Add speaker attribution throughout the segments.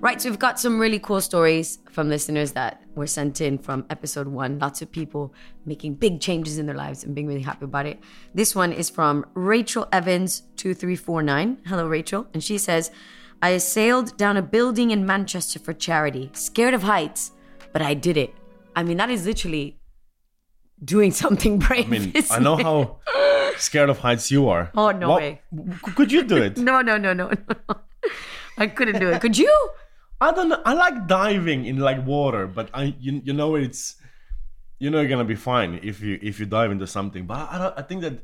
Speaker 1: Right, so we've got some really cool stories from listeners that were sent in from episode one. Lots of people making big changes in their lives and being really happy about it. This one is from Rachel Evans two three four nine. Hello, Rachel, and she says, "I sailed down a building in Manchester for charity, scared of heights, but I did it. I mean, that is literally doing something brave.
Speaker 2: I mean, I know
Speaker 1: it?
Speaker 2: how scared of heights you are.
Speaker 1: Oh, no
Speaker 2: What-
Speaker 1: way.
Speaker 2: Could you do it?
Speaker 1: No, no, no, no, no. I couldn't do it. Could you?
Speaker 2: I don't know. I like diving in like water, but I you, you know it's you know you're gonna be fine if you if you dive into something. But I don't, I think that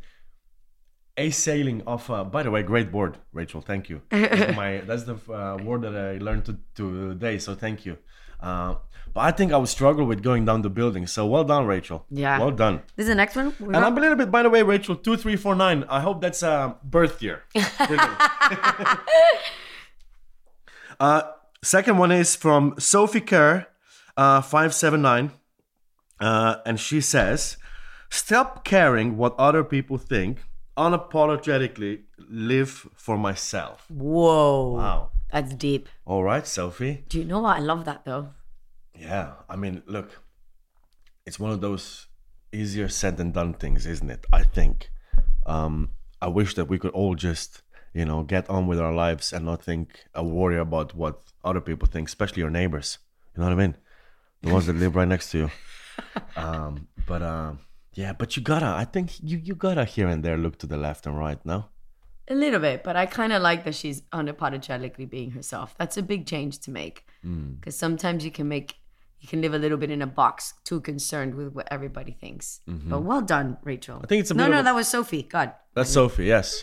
Speaker 2: a sailing off. Uh, by the way, great word, Rachel. Thank you. That's my that's the uh, word that I learned to, today. So thank you. Uh, but I think I would struggle with going down the building. So well done, Rachel.
Speaker 1: Yeah.
Speaker 2: Well done.
Speaker 1: This is the next one.
Speaker 2: And I'm a little bit, by the way, Rachel, two, three, four, nine. I hope that's a birth year. Uh, second one is from Sophie Kerr, uh, 579. Uh, and she says, Stop caring what other people think. Unapologetically live for myself.
Speaker 1: Whoa.
Speaker 2: Wow.
Speaker 1: That's deep.
Speaker 2: All right, Sophie.
Speaker 1: Do you know what? I love that though.
Speaker 2: Yeah, I mean, look, it's one of those easier said than done things, isn't it? I think. Um, I wish that we could all just, you know, get on with our lives and not think or worry about what other people think, especially your neighbors. You know what I mean? The ones that live right next to you. Um, but um, yeah, but you gotta. I think you you gotta here and there look to the left and right. now.
Speaker 1: A little bit, but I kind of like that she's unapologetically being herself. That's a big change to make because sometimes you can make you can live a little bit in a box, too concerned with what everybody thinks. But well done, Rachel.
Speaker 2: I think it's a
Speaker 1: no, no.
Speaker 2: a-
Speaker 1: That was Sophie. God,
Speaker 2: That's Sophie, yes.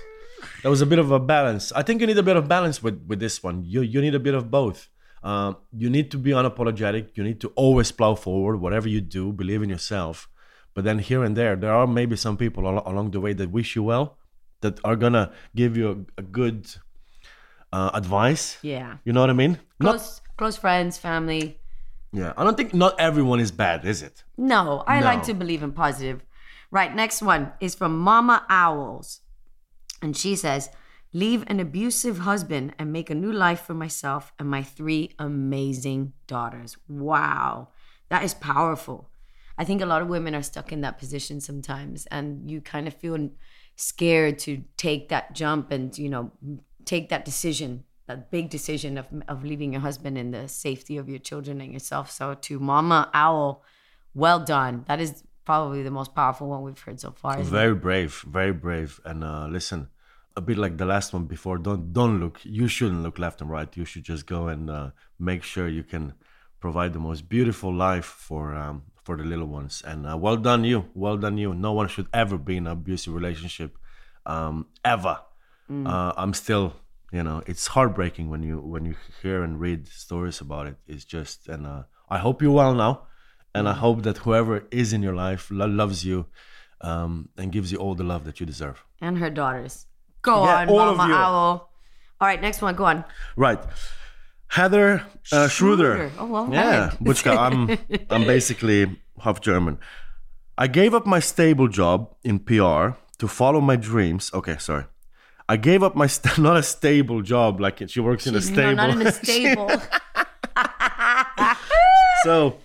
Speaker 2: That was a bit of a balance. I think you need a bit of balance with with this one. You you need a bit of both. Um, you need to be unapologetic. You need to always plow forward, whatever you do, believe in yourself. But then here and there, there are maybe some people al- along the way that wish you well, that are gonna give you a, a good uh, advice.
Speaker 1: yeah.
Speaker 2: You know what I mean? Not,
Speaker 1: Close, close friends, family.
Speaker 2: Yeah. I don't think not everyone is bad, is it?
Speaker 1: No, I like to believe in positive. Right, next one is from Mama Owls. And she says, Leave an abusive husband and make a new life for myself and my three amazing daughters. Wow, that is powerful. I think a lot of women are stuck in that position sometimes, and you kind of feel scared to take that jump and, you know, take that decision, that big decision of, of leaving your husband in the safety of your children and yourself. So, to Mama Owl, well done. That is probably the most powerful one we've heard so far. isn't it?
Speaker 2: Very brave, very brave. And uh, listen, a bit like the last one before. Don't don't look. You shouldn't look left and right. You should just go and uh, make sure you can provide the most beautiful life for um, for the little ones. And uh, well done, you. Well done, you. No one should ever be in an abusive relationship, um, ever. Uh, I'm still, you know, it's heartbreaking when you when you hear and read stories about it. It's just, and uh, I hope you're well now, and I hope that whoever is in your life lo- loves you um, and gives you all the love that you deserve.
Speaker 1: and her daughters. Go
Speaker 2: Yeah,
Speaker 1: on,
Speaker 2: all
Speaker 1: Mama. Owl. All right, next one. Go on.
Speaker 2: Right. Heather uh, Schroeder.
Speaker 1: Schroeder. Oh, well,
Speaker 2: Yeah,
Speaker 1: right.
Speaker 2: Butchka. I'm I'm basically half German. I gave up my stable job in PR to follow my dreams. Okay, sorry. I gave up my st- not a stable job like she works in a stable.
Speaker 1: No, not in a stable.
Speaker 2: so,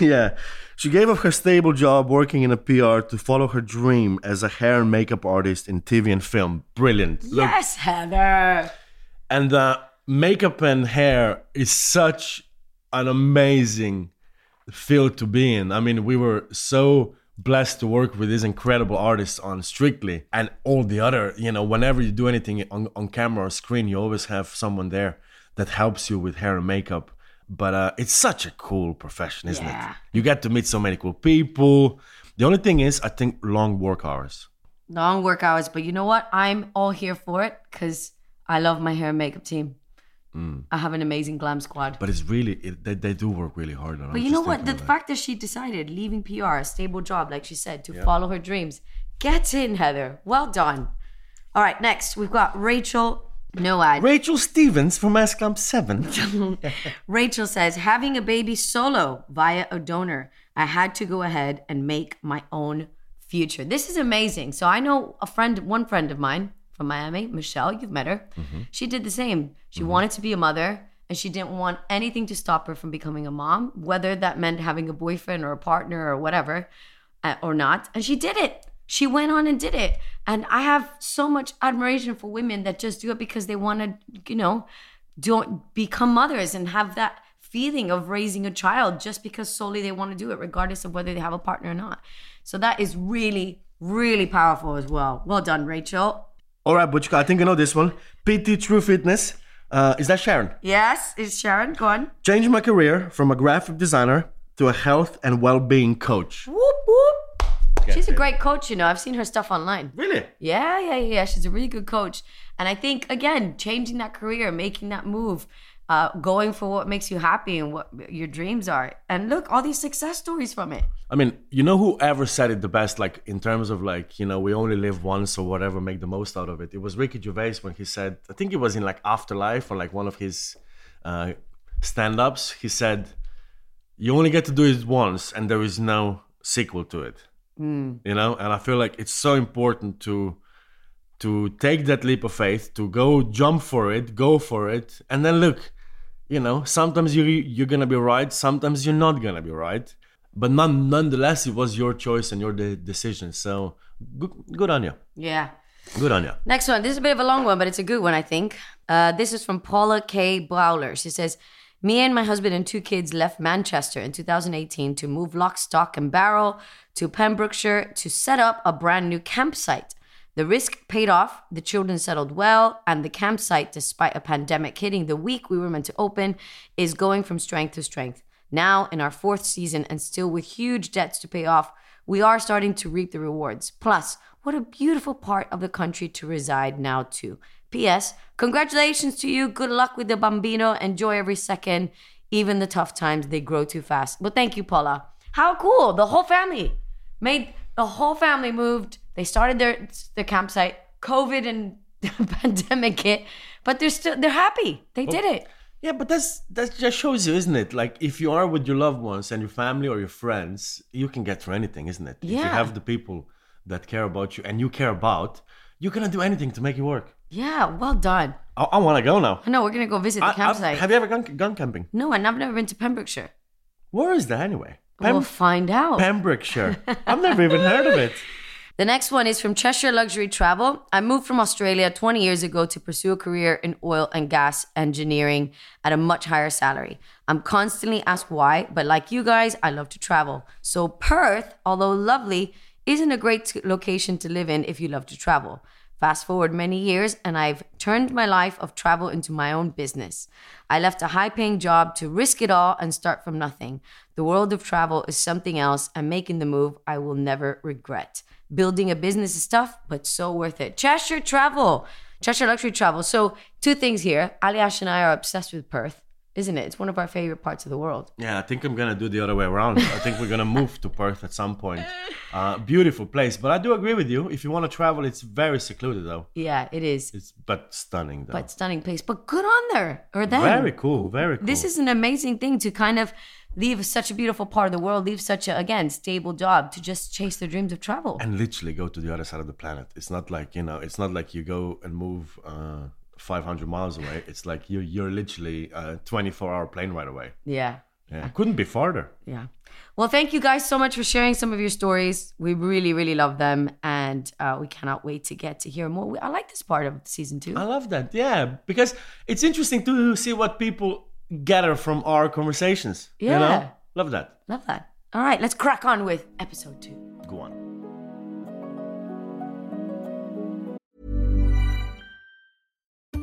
Speaker 2: yeah, she gave up her stable job working in a PR to follow her dream as a hair and makeup artist in TV and film. Brilliant. Look,
Speaker 1: yes, Heather.
Speaker 2: and uh, makeup and hair is such an amazing field to be in. I mean, we were so blessed to work with these incredible artists on Strictly and all the other, you know, whenever you do anything on, on camera or screen, you always have someone there that helps you with hair and makeup. But uh, it's such a cool profession, isn't
Speaker 1: Yeah.
Speaker 2: it? You get to meet so many cool people. The only thing is, I think long work hours.
Speaker 1: Long work hours, but you know what? I'm all here for it because I love my hair and makeup team. Mm. I have an amazing glam squad.
Speaker 2: But it's really, it, they, they do work really hard. and I'm
Speaker 1: But you know what? The
Speaker 2: that.
Speaker 1: fact that she decided leaving PR, a stable job, like she said, to follow her dreams, Get in, Heather. Well done. All right, next we've got Rachel Noad.
Speaker 2: Rachel Stevens from S Club 7.
Speaker 1: Rachel says, having a baby solo via a donor, I had to go ahead and make my own future. This is amazing. So I know a friend, one friend of mine from Miami, Michelle, you've met her. She did the same. She wanted to be a mother and she didn't want anything to stop her from becoming a mom, whether that meant having a boyfriend or a partner or whatever uh, or not. And she did it. She went on and did it. And I have so much admiration for women that just do it because they want to, you know, don't become mothers and have that feeling of raising a child just because solely they want to do it, regardless of whether they have a partner or not. So that is really, really powerful as well. Well done, Rachel.
Speaker 2: All right, Butchka, I think you know this one. PT True Fitness. Uh, is that Sharon?
Speaker 1: Yes, it's Sharon. Go on.
Speaker 2: Changed my career from a graphic designer to a health and well-being coach.
Speaker 1: Whoop, whoop. She's a great coach, you know. I've seen her stuff online.
Speaker 2: Really?
Speaker 1: Yeah, yeah, yeah. She's a really good coach. And I think, again, changing that career, making that move, uh, going for what makes you happy and what your dreams are. And look, all these success stories from it.
Speaker 2: I mean, you know whoever said it the best, like in terms of like, you know, we only live once or whatever, make the most out of it. It was Ricky Gervais when he said, I think it was in like Afterlife or like one of his uh, stand-ups. He said, "You only get to do it once, and there is no sequel to it." You know, and I feel like it's so important to to take that leap of faith, to go jump for it, go for it, and then look. You know, sometimes you you're gonna be right, sometimes you're not gonna be right, but none, nonetheless, it was your choice and your de- decision. So good, good on you.
Speaker 1: Yeah.
Speaker 2: Good on you.
Speaker 1: Next one. This is a bit of a long one, but it's a good one, I think. Uh, this is from Paula K. Bowler. She says, Me and my husband and two kids left Manchester in 2018 to move lock, stock, and barrel to Pembrokeshire to set up a brand new campsite. The risk paid off, the children settled well, and the campsite, despite a pandemic hitting the week we were meant to open, is going from strength to strength. Now, in our fourth season and still with huge debts to pay off, we are starting to reap the rewards. Plus, what a beautiful part of the country to reside now, too. P.S. Congratulations to you. Good luck with the Bambino. Enjoy every second, even the tough times. They grow too fast. But thank you, Paula. How cool. The whole family made, the whole family moved. They started their, their campsite. COVID and pandemic hit, but they're still, they're happy. They did it.
Speaker 2: Yeah, but that's that just shows you, isn't it? Like if you are with your loved ones and your family or your friends, you can get through anything, isn't it? Yeah. If you have the people that care about you and you care about, you're gonna do anything to make it work.
Speaker 1: Yeah, well done.
Speaker 2: I, I want to go now.
Speaker 1: I know we're gonna go visit the
Speaker 2: I- I've-
Speaker 1: campsite.
Speaker 2: have you ever gone, gone camping?
Speaker 1: no, and I've never been to Pembrokeshire.
Speaker 2: Where is that anyway? Pem-
Speaker 1: we'll find out.
Speaker 2: Pembrokeshire. I've never even heard of it.
Speaker 1: The next one is from Cheshire Luxury Travel. I moved from Australia 20 years ago to pursue a career in oil and gas engineering at a much higher salary. I'm constantly asked why, but like you guys, I love to travel. So, Perth, although lovely, isn't a great location to live in if you love to travel. Fast forward many years, and I've turned my life of travel into my own business. I left a high paying job to risk it all and start from nothing. The world of travel is something else, and making the move I will never regret. Building a business is tough, but so worth it. Cheshire Travel, Cheshire Luxury Travel. So, two things here. Aljaz and I are obsessed with Perth. Isn't it? It's one of our favorite parts of the world.
Speaker 2: Yeah, I think I'm gonna do the other way around. I think we're gonna move to Perth at some point. Uh, beautiful place, but I do agree with you. If you want to travel, it's very secluded though.
Speaker 1: Yeah, it is.
Speaker 2: It's but stunning though.
Speaker 1: But stunning place. But good on there or them.
Speaker 2: very cool, very cool.
Speaker 1: This is an amazing thing to kind of leave such a beautiful part of the world, leave such a again stable job to just chase their dreams of travel.
Speaker 2: and literally go to the other side of the planet. It's not like you know. It's not like you go and move uh, 500 miles away. It's like you you're literally a 24 hour plane right away.
Speaker 1: yeah.
Speaker 2: Yeah, couldn't be farther.
Speaker 1: Yeah. Well, thank you guys so much for sharing some of your stories. We really, really love them, and uh, we cannot wait to get to hear more. We, I like this part of season two.
Speaker 2: I love that. Yeah, because it's interesting to see what people gather from our conversations. You
Speaker 1: Yeah.
Speaker 2: know? Love that.
Speaker 1: Love that. All right, let's crack on with episode two.
Speaker 2: Go on.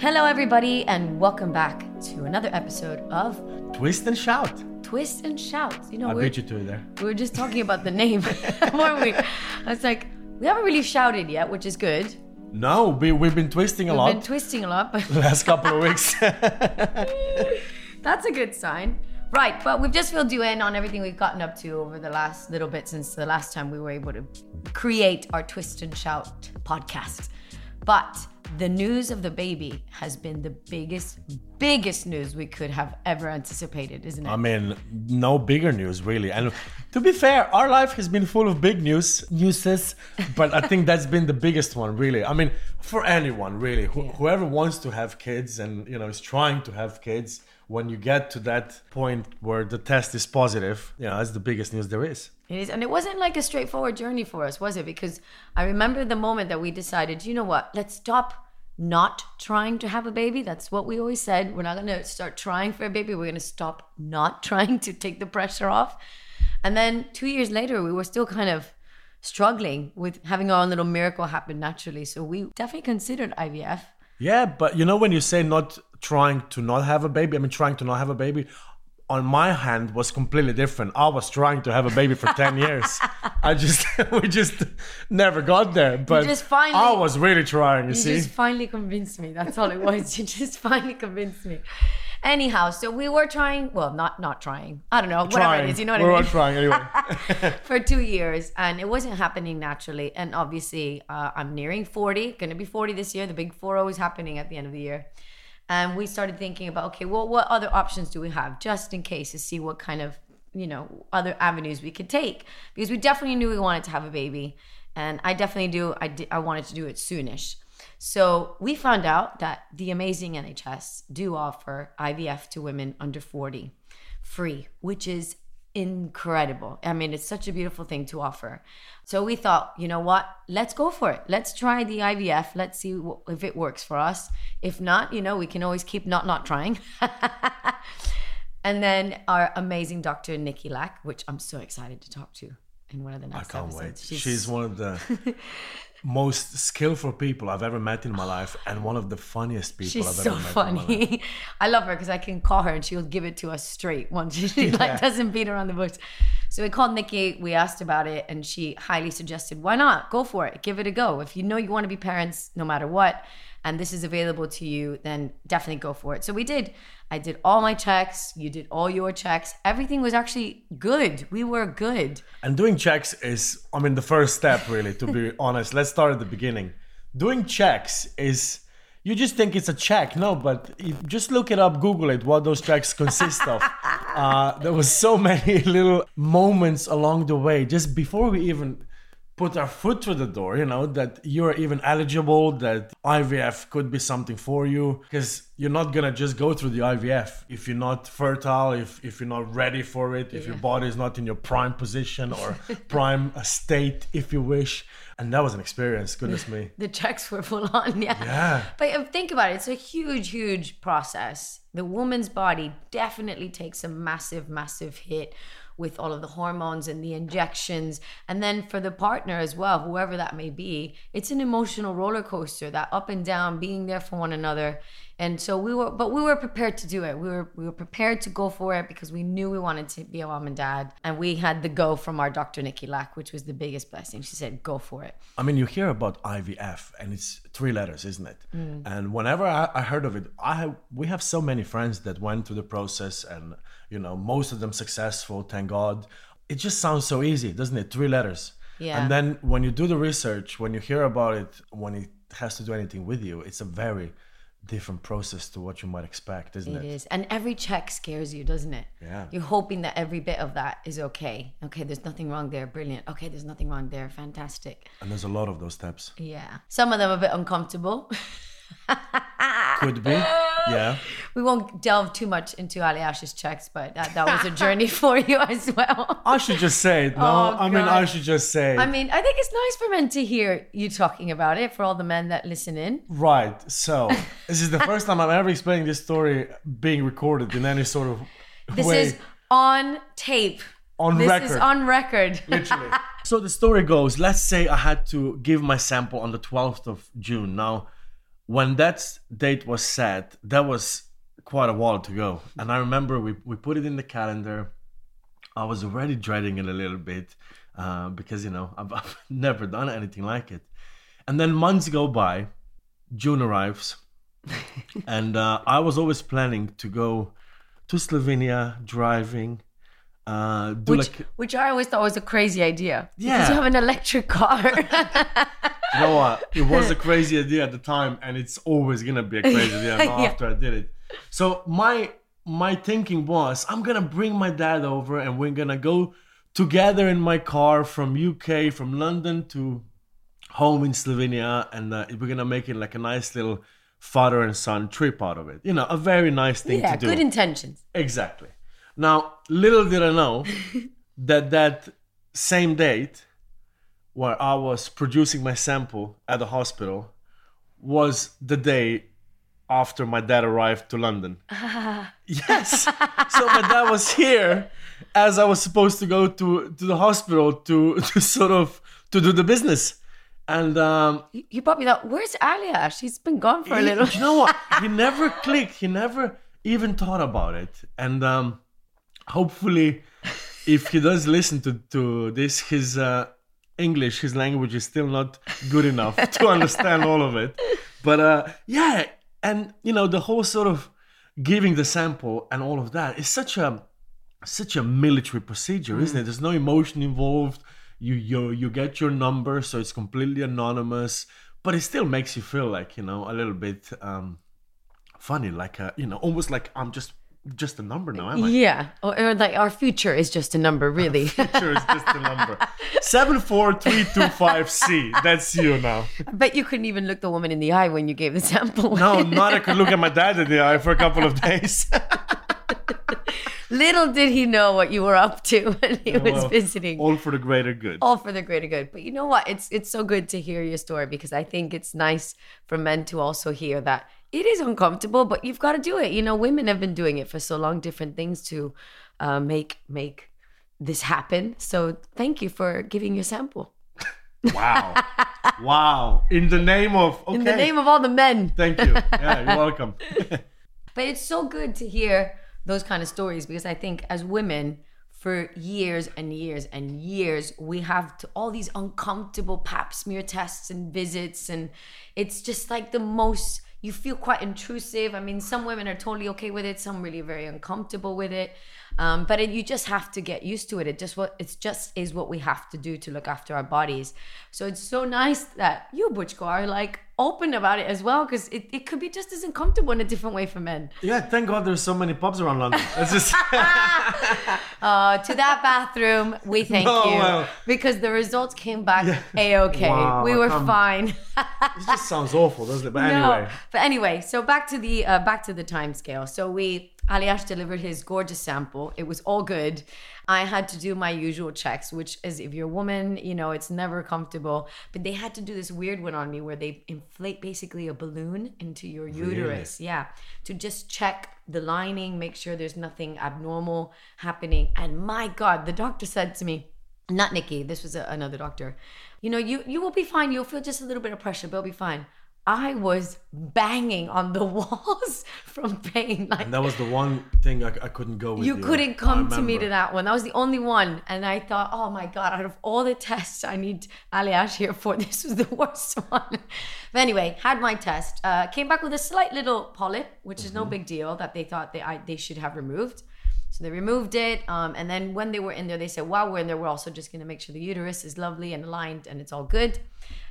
Speaker 1: Hello, everybody, and welcome back to another episode of
Speaker 2: Twist and shout.
Speaker 1: Twist and Shout. You know,
Speaker 2: I
Speaker 1: we're,
Speaker 2: beat you to it there.
Speaker 1: we were just talking about the name, weren't we? I was like, we haven't really shouted yet, which is good.
Speaker 2: No, we, we've been twisting a
Speaker 1: We've
Speaker 2: lot
Speaker 1: been twisting a lot, but
Speaker 2: the last couple of weeks.
Speaker 1: That's a good sign. Right, but we've just filled you in on everything we've gotten up to over the last little bit since the last time we were able to create our Twist and Shout podcast. But the news of the baby has been the biggest, biggest news we could have ever anticipated, isn't it?
Speaker 2: I mean, no bigger news really. And to be fair, our life has been full of big news, newses, but I think that's been the biggest one really. I mean, for anyone really, wh- whoever wants to have kids and you know is trying to have kids, when you get to that point where the test is positive, you know, that's the biggest news there is.
Speaker 1: It is, and it wasn't like a straightforward journey for us, was it? Because I remember the moment that we decided, you know what, let's stop not trying to have a baby. That's what we always said. We're not going to start trying for a baby. We're going to stop not trying to take the pressure off. And then two years later, we were still kind of struggling with having our own little miracle happen naturally. So we definitely considered IVF.
Speaker 2: Yeah, but you know when you say not trying to not have a baby, I mean trying to not have a baby. On my hand was completely different. I was trying to have a baby for ten years. I just we just never got there. But
Speaker 1: finally-
Speaker 2: I was really trying. You,
Speaker 1: You
Speaker 2: see, You
Speaker 1: just finally convinced me. That's all it was. you just finally convinced me. Anyhow, so we were trying. Well, not not trying. I don't know. Whatever
Speaker 2: trying.
Speaker 1: it is, you know what
Speaker 2: we
Speaker 1: I
Speaker 2: were trying anyway.
Speaker 1: for two years, and it wasn't happening naturally. And obviously, uh, I'm nearing 40. Going to be 40 this year. The big 4 is happening at the end of the year. And we started thinking about okay, well, what other options do we have just in case to see what kind of you know other avenues we could take because we definitely knew we wanted to have a baby, and I definitely do. I I wanted to do it soonish. So we found out that the amazing NHS do offer IVF to women under 40 free, which is incredible. I mean, it's such a beautiful thing to offer. So we thought, you know what? Let's go for it. Let's try the IVF. Let's see wh- if it works for us. If not, you know, we can always keep not not trying. And then our amazing doctor, Nikki Lack, which I'm so excited to talk to in one of the next.
Speaker 2: I can't
Speaker 1: episodes.
Speaker 2: wait. She's, one of the most skillful people I've ever met in my life, and one of the funniest people
Speaker 1: She's
Speaker 2: I've
Speaker 1: so
Speaker 2: ever met. in my life.
Speaker 1: funny. I love her because I can call her and she'll give it to us straight once she like doesn't beat around the bush. So we called Nikki, we asked about it, and she highly suggested, why not? Go for it. Give it a go. If you know you want to be parents no matter what, and this is available to you, then definitely go for it. So we did. I did all my checks, you did all your checks. Everything was actually good. We were good.
Speaker 2: And doing checks is, I mean, the first step, really, to be honest. Let's start at the beginning. Doing checks is, you just think it's a check. No, but just look it up, Google it, what those checks consist of. Uh, there was so many little moments along the way, just before we even put our foot through the door, you know, that you're even eligible, that IVF could be something for you. Because you're not gonna just go through the IVF if you're not fertile, if, if you're not ready for it, if your body is not in your prime position or prime state, if you wish. And that was an experience, goodness me.
Speaker 1: The checks were full on, yeah.
Speaker 2: Yeah.
Speaker 1: But uh, think about it, it's a huge, huge process. The woman's body definitely takes a massive, massive hit with all of the hormones and the injections. And then for the partner as well, whoever that may be, it's an emotional roller coaster, that up and down, being there for one another. And so we were, but we were prepared to do it. We were, we were prepared to go for it because we knew we wanted to be a mom and dad. And we had the go from our doctor, Nikki Lack, which was the biggest blessing. She said, go for it.
Speaker 2: I mean, you hear about IVF, and it's three letters, isn't it? Mm. And whenever I, I heard of it, I have, we have so many friends that went through the process, and you know, most of them successful. Thank God. It just sounds so easy, doesn't it? Three letters.
Speaker 1: Yeah.
Speaker 2: And then when you do the research, when you hear about it, when it has to do anything with you, it's a very different process to what you might expect, isn't
Speaker 1: It
Speaker 2: it?
Speaker 1: is. And every check scares you, doesn't it?
Speaker 2: Yeah.
Speaker 1: You're hoping that every bit of that is okay. Okay, there's nothing wrong there. Brilliant. Okay, there's nothing wrong there. Fantastic.
Speaker 2: And there's a lot of those steps.
Speaker 1: Yeah. Some of them a bit uncomfortable.
Speaker 2: Could be. Yeah.
Speaker 1: we won't delve too much into Ali Aljaz's checks, but that, that was a journey for you as well.
Speaker 2: I should just say it. No,
Speaker 1: Oh,
Speaker 2: I mean, I should just say.
Speaker 1: I mean, I think it's nice for men to hear you talking about it for all the men that listen in.
Speaker 2: Right. So this is the first time I'm ever explaining this story being recorded in any sort of
Speaker 1: This
Speaker 2: way.
Speaker 1: is on tape.
Speaker 2: On
Speaker 1: this
Speaker 2: record.
Speaker 1: is on record.
Speaker 2: Literally. so the story goes. Let's say I had to give my sample on the 12th of June. Now, when that date was set, that was quite a while to go. And I remember we we put it in the calendar. I was already dreading it a little bit uh, because you know I've, I've never done anything like it. And then months go by. June arrives, and uh, I was always planning to go to Slovenia driving. Uh, do
Speaker 1: Which,
Speaker 2: like
Speaker 1: which I always thought was a crazy idea.
Speaker 2: Yeah.
Speaker 1: Because you have an electric car.
Speaker 2: You know what? It was a crazy idea at the time, and it's always gonna be a crazy idea
Speaker 1: Yeah.
Speaker 2: after I did it. So my my thinking was, I'm gonna bring my dad over, and we're gonna go together in my car from UK, from London to home in Slovenia, and uh, we're gonna make it like a nice little father and son trip out of it. You know, a very nice thing
Speaker 1: yeah,
Speaker 2: to do.
Speaker 1: Yeah, good intentions.
Speaker 2: Exactly. Now, little did I know that that same date where I was producing my sample at the hospital was the day after my dad arrived to London. yes. So my dad was here as I was supposed to go to, to the hospital to, to sort of to do the business. And um,
Speaker 1: You you probably thought, where's Alia? She's been gone for a little.
Speaker 2: you know what? He never clicked. He never even thought about it. And um, hopefully, if he does listen to, to this, his uh, English, his language is still not good enough to understand all of it. But uh, yeah, and you know, the whole sort of giving the sample and all of that is such a such a military procedure, isn't it? There's no emotion involved. You you you get your number, so it's completely anonymous, but it still makes you feel like you know a little bit um, funny, like a, you know, almost like I'm just just a number now, am I?
Speaker 1: Yeah. Or, or like our future is just a number, really.
Speaker 2: Sure, it's just a number. Seven four three two five C. That's you now.
Speaker 1: I bet you couldn't even look the woman in the eye when you gave the sample.
Speaker 2: No, not I could look at my dad in the eye for a couple of days.
Speaker 1: Little did he know what you were up to when he was
Speaker 2: Well,
Speaker 1: visiting.
Speaker 2: All for the greater good.
Speaker 1: all for the greater good. But you know what? It's it's so good to hear your story because I think it's nice for men to also hear that it is uncomfortable, but you've got to do it. You know, women have been doing it for so long, different things to uh, make make this happen. So thank you for giving your sample
Speaker 2: Wow. wow. In the name of okay.
Speaker 1: in the name of all the men.
Speaker 2: Thank you. Yeah, you're welcome.
Speaker 1: But it's so good to hear those kind of stories because I think as women, for years and years and years, we have to, all these uncomfortable pap smear tests and visits, and it's just like the most. You feel quite intrusive. I mean, some women are totally okay with it. Some really very uncomfortable with it. Um, but it, you just have to get used to it. It just what it's just is what we have to do to look after our bodies. So it's so nice that you, Butchko, are like open about it as well because it, it could be just as uncomfortable in a different way for men.
Speaker 2: yeah, thank God there's so many pubs around London. It's just
Speaker 1: Uh, to that bathroom, we thank
Speaker 2: No,
Speaker 1: you
Speaker 2: well.
Speaker 1: because the results came back a okay.
Speaker 2: Wow,
Speaker 1: we were fine.
Speaker 2: it just sounds awful, doesn't it? But
Speaker 1: No.
Speaker 2: anyway.
Speaker 1: But anyway, so back to the uh, back to the time scale. So we Aljaz delivered his gorgeous sample. It was all good. I had to do my usual checks, which is if you're a woman, you know, it's never comfortable. But they had to do this weird one on me where they inflate basically a balloon into your uterus. Yeah. To just check the lining, make sure there's nothing abnormal happening. And my God, the doctor said to me, not Nikki, this was a, another doctor. You know, you you will be fine. You'll feel just a little bit of pressure, but you'll be fine. I was banging on the walls from pain. Like
Speaker 2: And that was the one thing I, I couldn't go with.
Speaker 1: you
Speaker 2: you
Speaker 1: couldn't come to me to that one. That was the only one. And I thought, oh my God, out of all the tests I need Aljaz here for, this was the worst one. But anyway, had my test. Uh, came back with a slight little polyp, which is no
Speaker 2: Mm-hmm.
Speaker 1: big deal that they thought they, I, they should have removed. So they removed it. Um, and then when they were in there, they said, while we're in there, we're also just going to make sure the uterus is lovely and aligned and it's all good.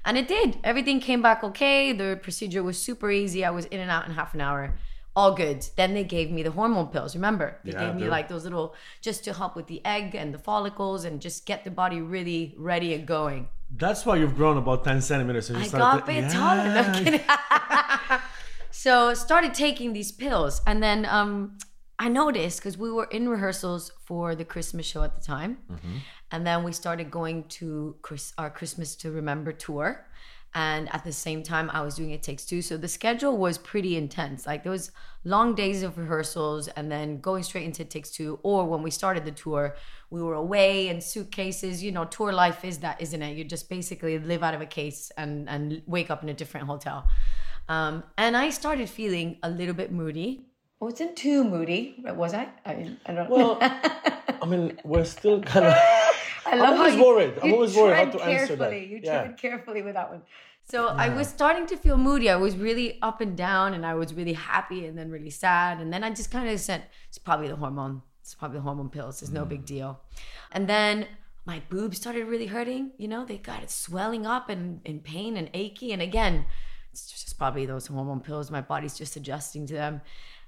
Speaker 1: And it did. Everything came back okay. The procedure was super easy. I was in and out in half an hour. All good. Then they gave me the hormone pills. Remember, they
Speaker 2: Yeah,
Speaker 1: gave me
Speaker 2: they're-
Speaker 1: like those little just to help with the egg and the follicles and just get the body really ready and going.
Speaker 2: That's why you've grown about 10 centimeters.
Speaker 1: I got
Speaker 2: to-
Speaker 1: taller. No, so started taking these pills, and then um, I noticed because we were in rehearsals for the Christmas show at the time,
Speaker 2: Mm-hmm.
Speaker 1: and then we started going to Chris, our Christmas to Remember tour. And at the same time, I was doing It Takes Two. So the schedule was pretty intense. Like there was long days of rehearsals and then going straight into It Takes Two. Or when we started the tour, we were away in suitcases. You know, tour life is that, isn't it? You just basically live out of a case and, and wake up in a different hotel. Um, and I started feeling a little bit moody. I wasn't too moody, was I? I, I don't
Speaker 2: Well, I mean, we're still kind of.
Speaker 1: I
Speaker 2: I'm always
Speaker 1: you-
Speaker 2: worried. I'm always worried how to answer that.
Speaker 1: carefully. You
Speaker 2: Yeah.
Speaker 1: tread carefully with that one. So I was starting to feel moody. I was really up and down, and I was really happy, and then really sad, and then I just kind of said, "It's probably the hormone. It's probably the hormone pills. It's no
Speaker 2: Mm.
Speaker 1: big deal." And then my boobs started really hurting. You know, they got it swelling up and in pain and achy. And again, it's just probably those hormone pills. My body's just adjusting to them.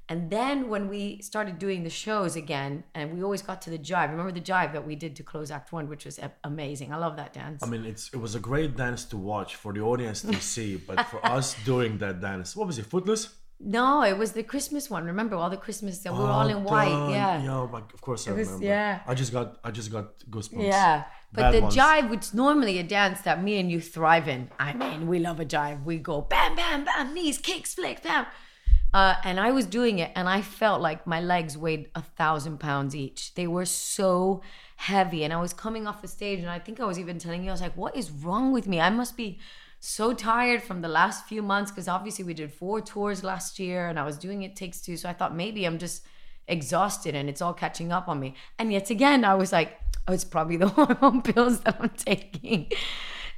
Speaker 1: And then when we started doing the shows again, and we always got to the jive. Remember the jive that we did to close Act One, which was amazing. I love that dance.
Speaker 2: I mean, it's it was a great dance to watch for the audience to see, but for us doing that dance, what was it? Footloose?
Speaker 1: no, it was the Christmas one. Remember all the Christmas that we were all oh, in white. Yeah.
Speaker 2: Yo, oh but of course I
Speaker 1: was-
Speaker 2: remember.
Speaker 1: yeah.
Speaker 2: I just got I just got goosebumps.
Speaker 1: Yeah. But
Speaker 2: Bad
Speaker 1: the
Speaker 2: ones.
Speaker 1: jive, which is normally a dance that me and you thrive in. I mean, we love a jive. We go bam, bam, bam, knees, kicks, flicks, bam. Uh, and I was doing it, and I felt like my legs weighed a thousand pounds each. They were so heavy, and I was coming off the stage, and I think I was even telling you, I was like, "What is wrong with me? I must be so tired from the last few months because obviously we did four tours last year, and I was doing it takes two. So I thought maybe I'm just exhausted, and it's all catching up on me. And yet again, I was like, "Oh, it's probably the hormone pills that I'm taking."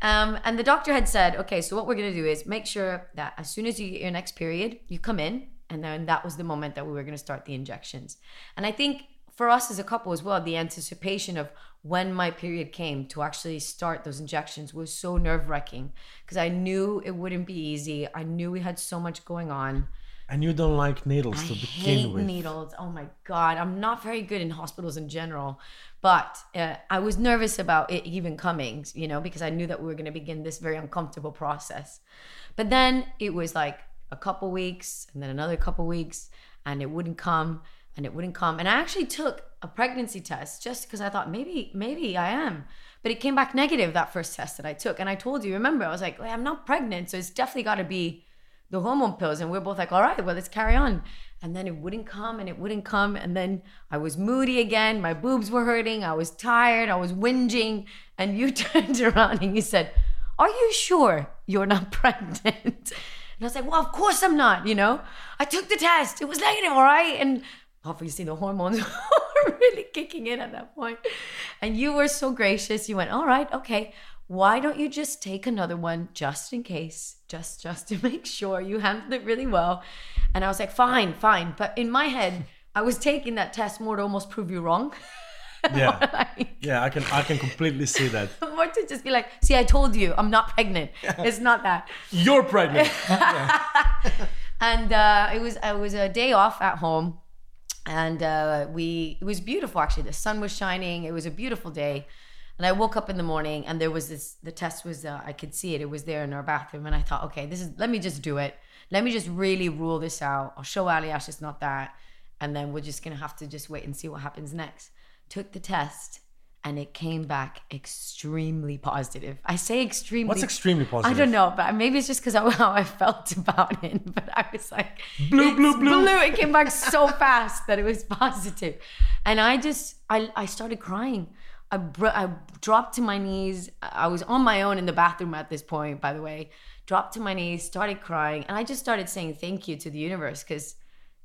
Speaker 1: Um, and the doctor had said, okay, so what we're going to do is make sure that as soon as you get your next period, you come in. And then that was the moment that we were going to start the injections. And I think for us as a couple as well, the anticipation of when my period came to actually start those injections was so nerve wracking because I knew it wouldn't be easy. I knew we had so much going on.
Speaker 2: And you don't like needles
Speaker 1: I
Speaker 2: to begin
Speaker 1: hate
Speaker 2: with.
Speaker 1: needles. Oh my god, I'm not very good in hospitals in general, but uh, I was nervous about it even coming, you know, because I knew that we were going to begin this very uncomfortable process. But then it was like a couple weeks, and then another couple weeks, and it wouldn't come. and it wouldn't come. And I actually took a pregnancy test just because I thought maybe, maybe I am. But it came back negative that first test that I took. And I told you, remember, I was like, I'm not pregnant. So it's definitely got to be the hormone pills. And we're both like, all right, well, let's carry on. And then it wouldn't come and it wouldn't come. And then I was moody again. My boobs were hurting. I was tired. I was whinging. And you turned around and you said, Are you sure you're not pregnant? And I was like, Well, of course I'm not, you know? I took the test. It was negative, all right? And obviously the hormones were really kicking in at that point. And you were so gracious. You went, All right, okay. Why don't you just take another one just in case, just just to make sure you handled it really well? And I was like, fine, fine. But in my head, I was taking that test more to almost prove you wrong.
Speaker 2: Yeah.
Speaker 1: Like,
Speaker 2: Yeah, I can I can completely see that.
Speaker 1: more to just be like, see, I told you, I'm not pregnant. It's not that.
Speaker 2: You're pregnant.
Speaker 1: and uh, it was it was a day off at home, and uh, we it was beautiful actually. The sun was shining. It was a beautiful day, and I woke up in the morning and there was this. The test was uh, I could see it. It was there in our bathroom, and I thought, okay, this is. Let me just do it. Let me just really rule this out. I'll show Aljaz it's not that, and then we're just gonna have to just wait and see what happens next. Took the test. And it came back extremely positive. I say extremely.
Speaker 2: What's extremely positive?
Speaker 1: I don't know, but maybe it's just because of how I felt about it. But I was like,
Speaker 2: Blue,
Speaker 1: it's
Speaker 2: blue, blue.
Speaker 1: It came back so fast that it was positive, and I just, I, I started crying. I, br- I dropped to my knees. I was on my own in the bathroom at this point, by the way. Dropped to my knees, started crying, and I just started saying thank you to the universe because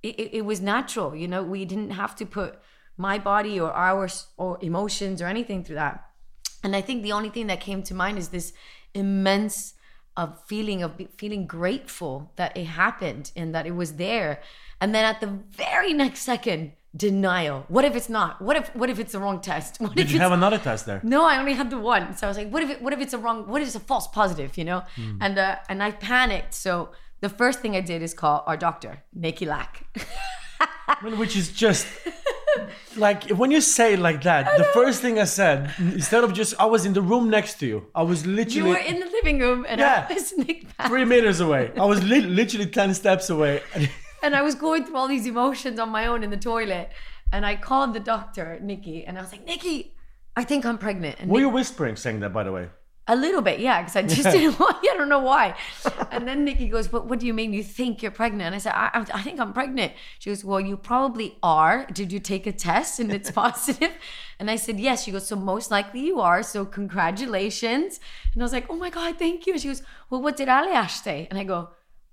Speaker 1: it, it, it was natural. You know, we didn't have to put my body or ours or emotions or anything through that. And I think the only thing that came to mind is this immense of feeling of feeling grateful that it happened and that it was there. And then at the very next second, denial. What if it's not? What if what if it's the wrong test? What
Speaker 2: Did you have another test there?
Speaker 1: no, I only had the one. So I was like, what if it, what if it's a wrong what if it's a false positive, you know? And uh, and I panicked. So the first thing I did is call our doctor, Nikki Lack.
Speaker 2: Which is just like when you say it like that, the first thing I said, instead of just I was in the room next to you, I was literally you
Speaker 1: were in the living room and
Speaker 2: Yeah.
Speaker 1: I was Nick
Speaker 2: three meters away. I was li- literally ten steps away.
Speaker 1: And I was going through all these emotions on my own in the toilet. And I called the doctor, Nikki, and I was like, Nikki, I think I'm pregnant. And
Speaker 2: Were
Speaker 1: Nick-
Speaker 2: you whispering saying that, by the way?
Speaker 1: A little bit, yeah, because I just didn't want. I don't know why. And then Nikki goes, "But what do you mean? You think you're pregnant?" And I said, I, I, "I think I'm pregnant." She goes, "Well, you probably are. Did you take a test and it's positive?" And I said, "Yes." She goes, "So most likely you are. So congratulations." And I was like, "Oh my god, thank you." And she goes, "Well, what did Aljaz say?" And I go,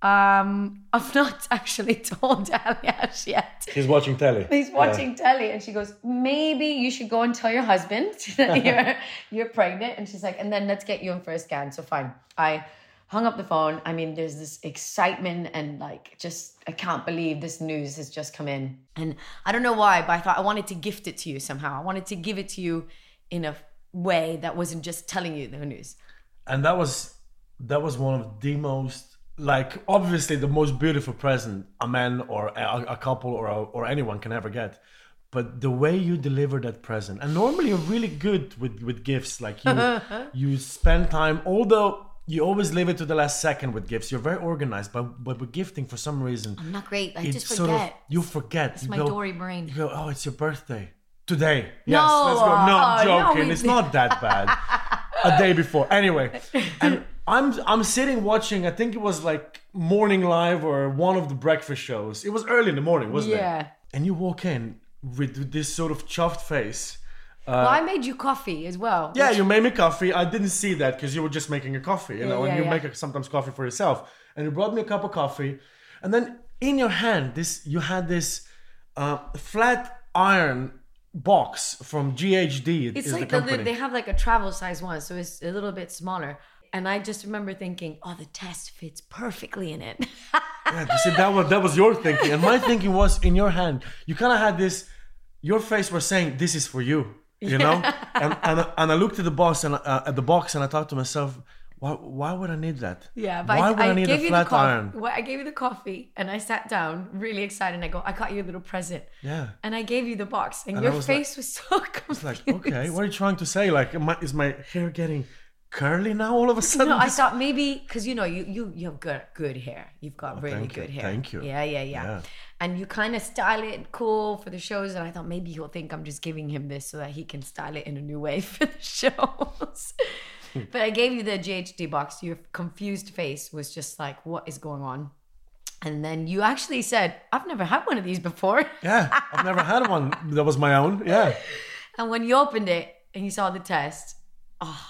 Speaker 1: "Um, I've not actually told Aljaz yet."
Speaker 2: He's watching telly.
Speaker 1: He's watching telly, and she goes, "Maybe you should go and tell your husband that you're you're pregnant." And she's like, "And then let's get you in for a scan." So fine, I hung up the phone. I mean, there's this excitement and like just I can't believe this news has just come in, and I don't know why, but I thought I wanted to gift it to you somehow. I wanted to give it to you in a way that wasn't just telling you the news.
Speaker 2: and that was that was one of the most like obviously the most beautiful present a man or a, a couple or a, or anyone can ever get. But the way you deliver that present and normally you're really good with with gifts like you you spend time although you always leave it to the last second with gifts. You're very organized but but with gifting for some reason
Speaker 1: I'm not great. I just
Speaker 2: sort of
Speaker 1: forget.
Speaker 2: you forget.
Speaker 1: It's
Speaker 2: you
Speaker 1: my
Speaker 2: go,
Speaker 1: Dory brain.
Speaker 2: you go oh it's your birthday. Today. Yes
Speaker 1: No,
Speaker 2: let's go. No i'm
Speaker 1: oh, no,
Speaker 2: joking.
Speaker 1: we
Speaker 2: it's not that bad. A day before. Anyway and i'm i'm sitting watching i think it was like morning live or one of the breakfast shows it was early in the morning wasn't
Speaker 1: Yeah.
Speaker 2: it Yeah. and you walk in with this sort of chuffed face
Speaker 1: well, I made you coffee as well.
Speaker 2: Uh, yeah, you made me coffee. I didn't see that because you were just making a coffee, you know,
Speaker 1: yeah,
Speaker 2: and you
Speaker 1: yeah.
Speaker 2: make a, sometimes coffee for yourself. And you brought me a cup of coffee, and then in your hand, this you had this uh, flat iron box from GHD.
Speaker 1: It's like
Speaker 2: the,
Speaker 1: they have like a travel size one, so it's a little bit smaller. And I just remember thinking, oh, the test fits perfectly in it.
Speaker 2: yeah, you see, that was that was your thinking, and my thinking was in your hand. You kind of had this. Your face was saying, "This is for you," you know. and, and and I looked at the box and uh, at the box, and I thought to myself, "Why why would I need that?
Speaker 1: yeah, but
Speaker 2: why
Speaker 1: I,
Speaker 2: would I,
Speaker 1: I
Speaker 2: need
Speaker 1: gave
Speaker 2: a flat iron?
Speaker 1: Well, I gave you the coffee, and I sat down, really excited. And I go, I got you a little present.
Speaker 2: Yeah.
Speaker 1: And I gave you the box, and,
Speaker 2: And
Speaker 1: your
Speaker 2: was like-
Speaker 1: face was so confused.
Speaker 2: It's like, okay, what are you trying to say? Like, is my hair getting curly now all of a sudden?
Speaker 1: No, I thought maybe because you know you you you have good good hair. You've got
Speaker 2: Oh,
Speaker 1: really
Speaker 2: thank you,
Speaker 1: good hair.
Speaker 2: thank you.
Speaker 1: Yeah, yeah, yeah.
Speaker 2: Yeah.
Speaker 1: And you kind of style it cool for the shows, and I thought maybe he'll think I'm just giving him this so that he can style it in a new way for the shows. Hmm. but I gave you the GHD box. Your confused face was just like, "What is going on?" And then you actually said, "I've never had one of these before."
Speaker 2: yeah, I've never had one that was my own. Yeah.
Speaker 1: And when you opened it and you saw the test, oh,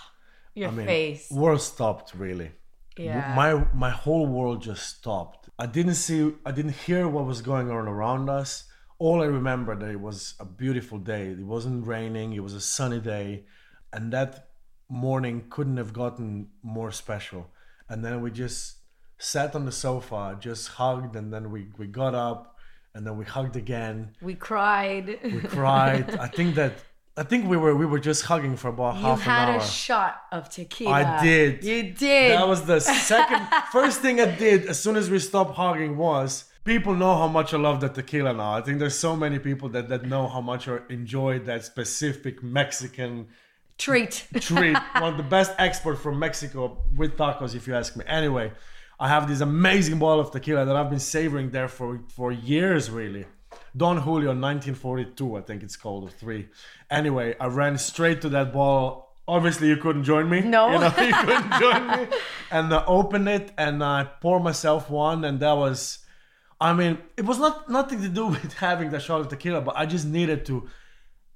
Speaker 1: your
Speaker 2: I mean,
Speaker 1: face.
Speaker 2: world stopped really.
Speaker 1: Yeah.
Speaker 2: My my whole world just stopped. I didn't see, I didn't hear what was going on around us. All I remember that it was a beautiful day. It wasn't raining. It was a sunny day, and that morning couldn't have gotten more special. And then we just sat on the sofa, just hugged, and then we we got up, and then we hugged again.
Speaker 1: We cried.
Speaker 2: We cried. I think that I think we were we were just hugging for about
Speaker 1: You
Speaker 2: half an hour.
Speaker 1: You had a shot of tequila.
Speaker 2: I did.
Speaker 1: You did.
Speaker 2: That was the second, first thing I did as soon as we stopped hugging was people know how much I love the tequila now. I think there's so many people that, that know how much I enjoy that specific Mexican
Speaker 1: treat.
Speaker 2: treat. One of the best export from Mexico with tacos, if you ask me. Anyway, I have this amazing bottle of tequila that I've been savoring there for, for years, really. Don Julio 1942, I think it's called, or three. Anyway, I ran straight to that ball. Obviously, you couldn't join me.
Speaker 1: No.
Speaker 2: You know, you couldn't join me. And I opened it and I poured myself one, and that was. I mean, it was not nothing to do with having that shot of tequila, but I just needed to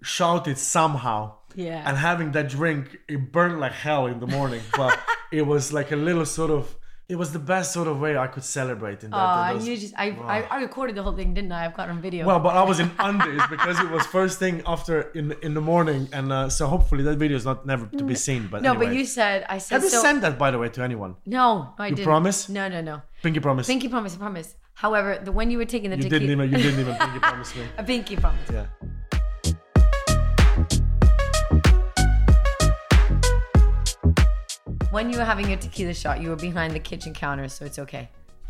Speaker 2: shout it somehow.
Speaker 1: Yeah.
Speaker 2: And having that drink, it burned like hell in the morning, but it was like a little sort of. It was the best sort of way I could celebrate in that.
Speaker 1: Aw,
Speaker 2: those-
Speaker 1: you just I, I I recorded the whole thing, didn't I? I've got it on video.
Speaker 2: well, but I was in undies because it was first thing after in in the morning, and uh, so hopefully that video is not never to be seen. But
Speaker 1: no,
Speaker 2: anyway.
Speaker 1: but you said I said
Speaker 2: have you
Speaker 1: so.
Speaker 2: sent that by the way to anyone?
Speaker 1: no, no, I didn't.
Speaker 2: promise?
Speaker 1: No, no, no.
Speaker 2: Pinky promise.
Speaker 1: Pinky promise, I promise. However, the when you were taking the
Speaker 2: you
Speaker 1: tequila,
Speaker 2: didn't even you didn't even pinky promise me.
Speaker 1: a pinky promise.
Speaker 2: Yeah.
Speaker 1: When you were having your tequila shot, you were behind the kitchen counter, so it's okay.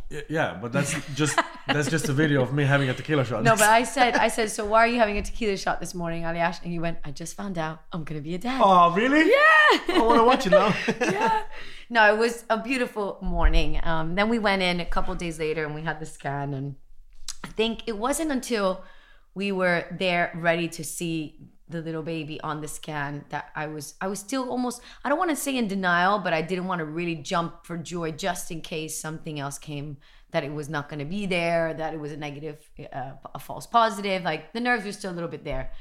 Speaker 2: Y- Yeah, but that's just that's just a video of me having a tequila shot.
Speaker 1: No, but I said, I said, so why are you having a tequila shot this morning, Aljaz? And you went, I just found out I'm gonna be a dad.
Speaker 2: Oh, really?
Speaker 1: Yeah.
Speaker 2: I want to watch it now.
Speaker 1: yeah. No, it was a beautiful morning. Um, then we went in a couple days later and we had the scan. And I think it wasn't until we were there ready to see the little baby on the scan that I was I was still almost I don't want to say in denial, but I didn't want to really jump for joy just in case something else came that it was not going to be there, that it was a negative, uh, a false positive. Like the nerves were still a little bit there.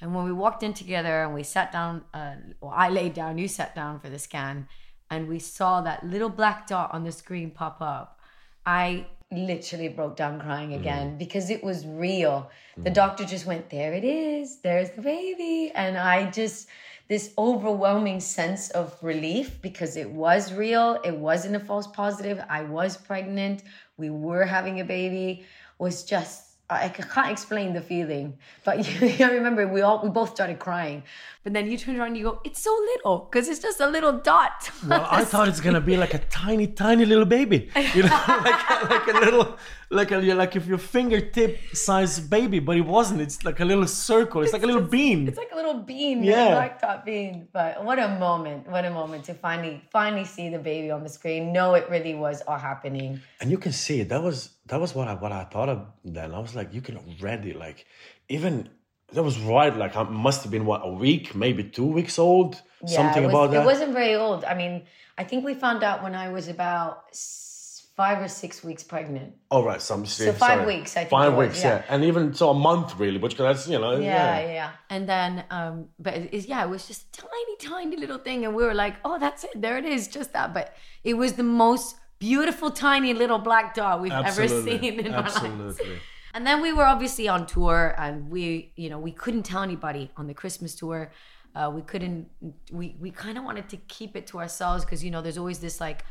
Speaker 1: And when we walked in together and we sat down, uh, well, I laid down, you sat down for the scan, and we saw that little black dot on the screen pop up, I literally broke down crying mm. again because it was real. The mm. doctor just went, There it is, there's the baby. And I just, this overwhelming sense of relief because it was real, it wasn't a false positive, I was pregnant, we were having a baby, was just I can't explain the feeling, but I remember we all we both started crying. But then you turned around and you go, "It's so little because it's just a little dot."
Speaker 2: Well, I thought it's gonna be like a tiny, tiny little baby. You know, like like a little, like a like if your fingertip size baby, but it wasn't. It's like a little circle. It's like a little bean.
Speaker 1: It's like a little bean,
Speaker 2: Yeah.
Speaker 1: yeah, black dot bean. But what a moment! What a moment to finally finally see the baby on the screen. Know it really was all happening.
Speaker 2: and you can see it. That was that was what I what I thought of then. I was like, you can already like even that was right. Like I must have been what a week, maybe two weeks old.
Speaker 1: Yeah,
Speaker 2: Something
Speaker 1: was,
Speaker 2: about that.
Speaker 1: It wasn't very old. I mean, I think we found out when I was about s- five or six weeks pregnant.
Speaker 2: All right, some
Speaker 1: So five weeks, I think
Speaker 2: five
Speaker 1: it was,
Speaker 2: weeks,
Speaker 1: yeah.
Speaker 2: yeah. and even so a month really, which that's you know,
Speaker 1: yeah, yeah, yeah. And then, um, but it, it's- yeah, it was just a tiny, tiny little thing, and we were like, "Oh, that's it. There it is, just that." But it was the most beautiful, tiny little black dot we've
Speaker 2: Absolutely.
Speaker 1: ever seen in our lives.
Speaker 2: Absolutely.
Speaker 1: And then we were obviously on tour, and we, you know, we couldn't tell anybody on the Christmas tour. Uh, we couldn't. We we kind of wanted to keep it to ourselves because you know, there's always this like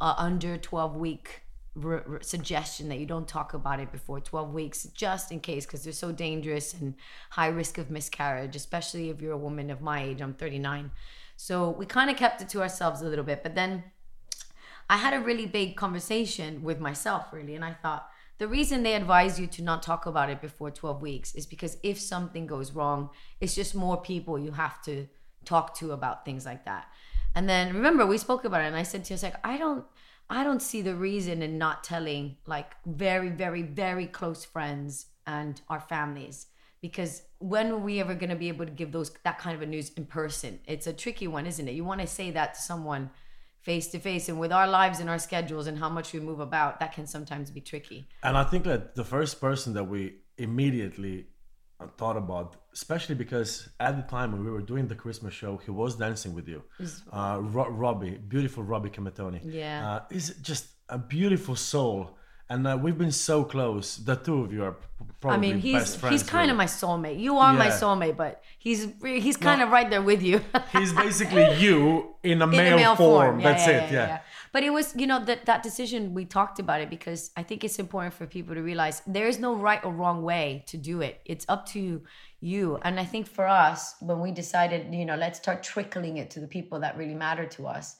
Speaker 1: under 12 week r- r- suggestion that you don't talk about it before 12 weeks, just in case, because they're so dangerous and high risk of miscarriage, especially if you're a woman of my age. I'm 39, so we kind of kept it to ourselves a little bit. But then I had a really big conversation with myself, really, and I thought the reason they advise you to not talk about it before 12 weeks is because if something goes wrong, it's just more people you have to talk to about things like that. And then remember we spoke about it, and I said to you, I like, I don't, I don't see the reason in not telling like very, very, very close friends and our families because when are we ever going to be able to give those that kind of a news in person? It's a tricky one, isn't it? You want to say that to someone face to face, and with our lives and our schedules and how much we move about, that can sometimes be tricky.
Speaker 2: And I think that the first person that we immediately thought about, especially because at the time when we were doing the Christmas show, he was dancing with you. Uh, Ro- Robbie, beautiful Robbie Kmetoni.
Speaker 1: Yeah.
Speaker 2: Uh, is just a beautiful soul. And uh, we've been so close. The two of you are probably
Speaker 1: I mean, he's
Speaker 2: best friends.
Speaker 1: he's kind of my soulmate. You are my soulmate, but he's he's kind of right there with you.
Speaker 2: He's basically you in a
Speaker 1: in
Speaker 2: male,
Speaker 1: male
Speaker 2: form.
Speaker 1: Yeah,
Speaker 2: That's
Speaker 1: yeah,
Speaker 2: it.
Speaker 1: yeah,
Speaker 2: Yeah.
Speaker 1: But it was, you know, that that decision we talked about it because I think it's important for people to realize there is no right or wrong way to do it. It's up to you. And I think for us, when we decided, you know, let's start trickling it to the people that really matter to us,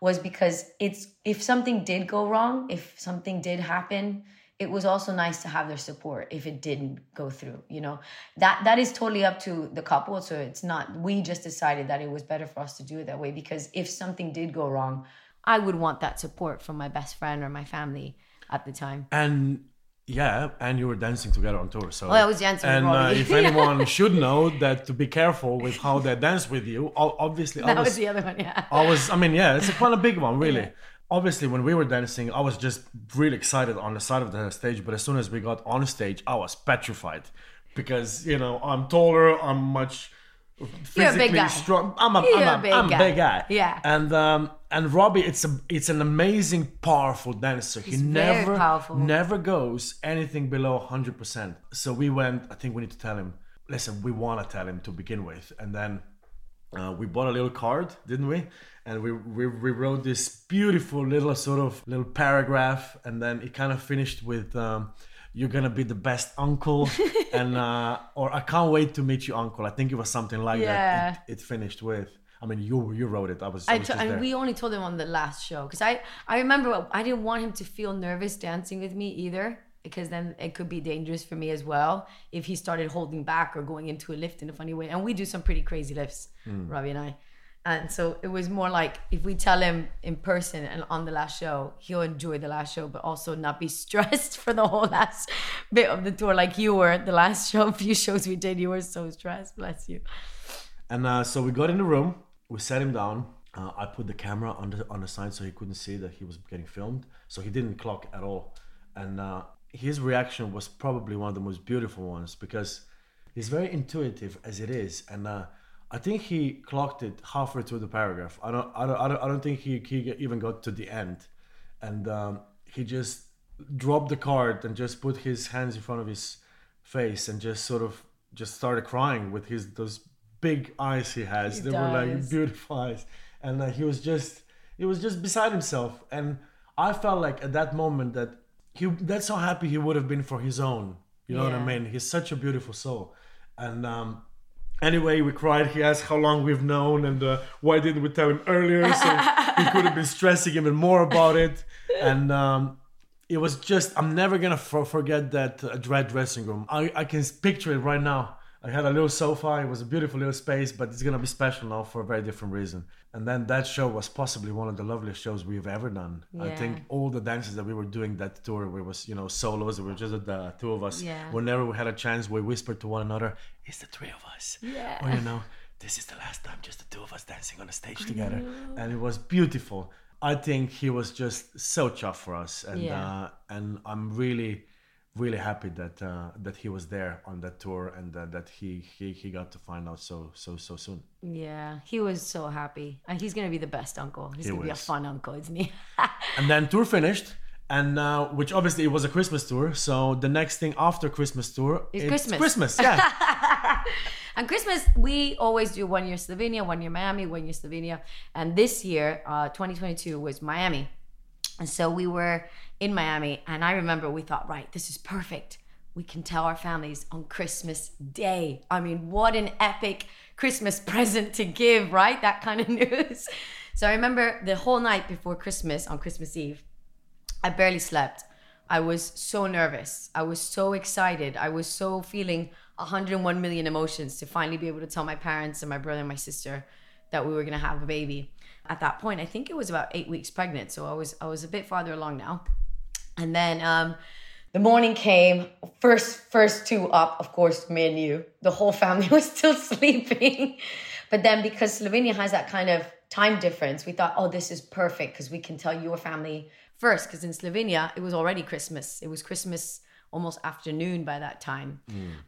Speaker 1: was because it's if something did go wrong, if something did happen, it was also nice to have their support if it didn't go through you know? That that is totally up to the couple. So it's not we just decided that it was better for us to do it that way because if something did go wrong i would want that support from my best friend or my family at the time.
Speaker 2: And yeah, and you were dancing together on tour. So
Speaker 1: Oh, I was dancing
Speaker 2: And uh, if anyone should know that to be careful with how they dance with you, obviously I
Speaker 1: that
Speaker 2: was,
Speaker 1: was the other one yeah
Speaker 2: I was. I mean, yeah, it's a quite a big one, really. Obviously, when we were dancing, I was just really excited on the side of the stage. But as soon as we got on stage, I was petrified because you know I'm taller, I'm much
Speaker 1: You're a big guy.
Speaker 2: strong. I'm a,
Speaker 1: You're
Speaker 2: I'm
Speaker 1: a
Speaker 2: a,
Speaker 1: big
Speaker 2: I'm a
Speaker 1: guy.
Speaker 2: big guy.
Speaker 1: Yeah.
Speaker 2: And um and Robbie, it's a it's an amazing, powerful dancer.
Speaker 1: He's
Speaker 2: he never
Speaker 1: powerful.
Speaker 2: never goes anything below 100%. So we went, I think we need to tell him, listen, we want to tell him to begin with. And then uh, we bought a little card, didn't we? And we, we, we wrote this beautiful little sort of little paragraph. And then it kind of finished with, um, you're to be the best uncle. and, uh, or I can't wait to meet you, uncle. I think it was something like
Speaker 1: Yeah.
Speaker 2: that. It, it finished with. I mean, you you wrote it. I was, I
Speaker 1: I
Speaker 2: was
Speaker 1: to- and we only told him on the last show because I I remember I didn't want him to feel nervous dancing with me either because then it could be dangerous for me as well if he started holding back or going into a lift in a funny way. And we do some pretty crazy lifts,
Speaker 2: Hmm.
Speaker 1: Robbie and I. And so it was more like if we tell him in person and on the last show, he'll enjoy the last show, but also not be stressed for the whole last bit of the tour like you were. The last show, few shows we did, you were so stressed. Bless you.
Speaker 2: And uh, so we got in the room. We sat him down. Uh, I put the camera on the on the side so he couldn't see that he was getting filmed. So he didn't clock at all. And uh, his reaction was probably one of the most beautiful ones because he's very intuitive as it is. And uh, I think he clocked it halfway through the paragraph. I don't I don't I don't, I don't think he, he even got to the end. And um, he just dropped the card and just put his hands in front of his face and just sort of just started crying with his those big eyes he has.
Speaker 1: He
Speaker 2: they were like
Speaker 1: does.
Speaker 2: beautiful eyes, and uh, he was just he was just beside himself. And I felt like at that moment that he that's how happy he would have been for his own. You know what I mean? He's such a beautiful soul, and. um Anyway, we cried. He asked how long we've known and uh, why didn't we tell him earlier, so he could have been stressing even more about it. And um, it was just i'm never gonna for- forget that uh, dread dressing room I, I can picture it right now i had a little sofa it was a beautiful little space but it's gonna be special now for a very different reason. And then that show was possibly one of the loveliest shows we've ever done. I think all the dances that we were doing that tour we was you know solos it was just the two of us.
Speaker 1: Yeah.
Speaker 2: whenever we had a chance we whispered to one another it's the three of us.
Speaker 1: Yeah.
Speaker 2: or you know this is the last time just the two of us dancing on a stage together. and it was beautiful. I think he was just so chuffed for us. And
Speaker 1: Yeah.
Speaker 2: uh, and i'm really really happy that uh, that he was there on that tour and uh, that he, he he got to find out so so so soon
Speaker 1: Yeah, he was so happy. And he's gonna be the best uncle. He's
Speaker 2: He
Speaker 1: gonna be a fun uncle, isn't he?
Speaker 2: and then tour finished and uh, which obviously it was a christmas tour so the next thing after christmas tour
Speaker 1: It's Christmas.
Speaker 2: christmas yeah
Speaker 1: and Christmas, we always do one year Slovenia, one year Miami, one year Slovenia. And this year, uh, 2022, was Miami. And so we were in Miami, and I remember we thought, right, this is perfect. We can tell our families on Christmas Day. I mean, what an epic Christmas present to give, right? That kind of news. So I remember the whole night before Christmas, on Christmas Eve, I barely slept. I was so nervous. I was so excited. I was so feeling 101 million emotions to finally be able to tell my parents and my brother and my sister that we were going to have a baby. At that point. I think it was about eight weeks pregnant, so I was I was a bit farther along now. And then um, the morning came. First, first two up, of course, me and you. The whole family was still sleeping, but then because Slovenia has that kind of time difference, we thought, oh, this is perfect because we can tell your family first. Because in Slovenia, it was already Christmas. It was Christmas almost afternoon by that time.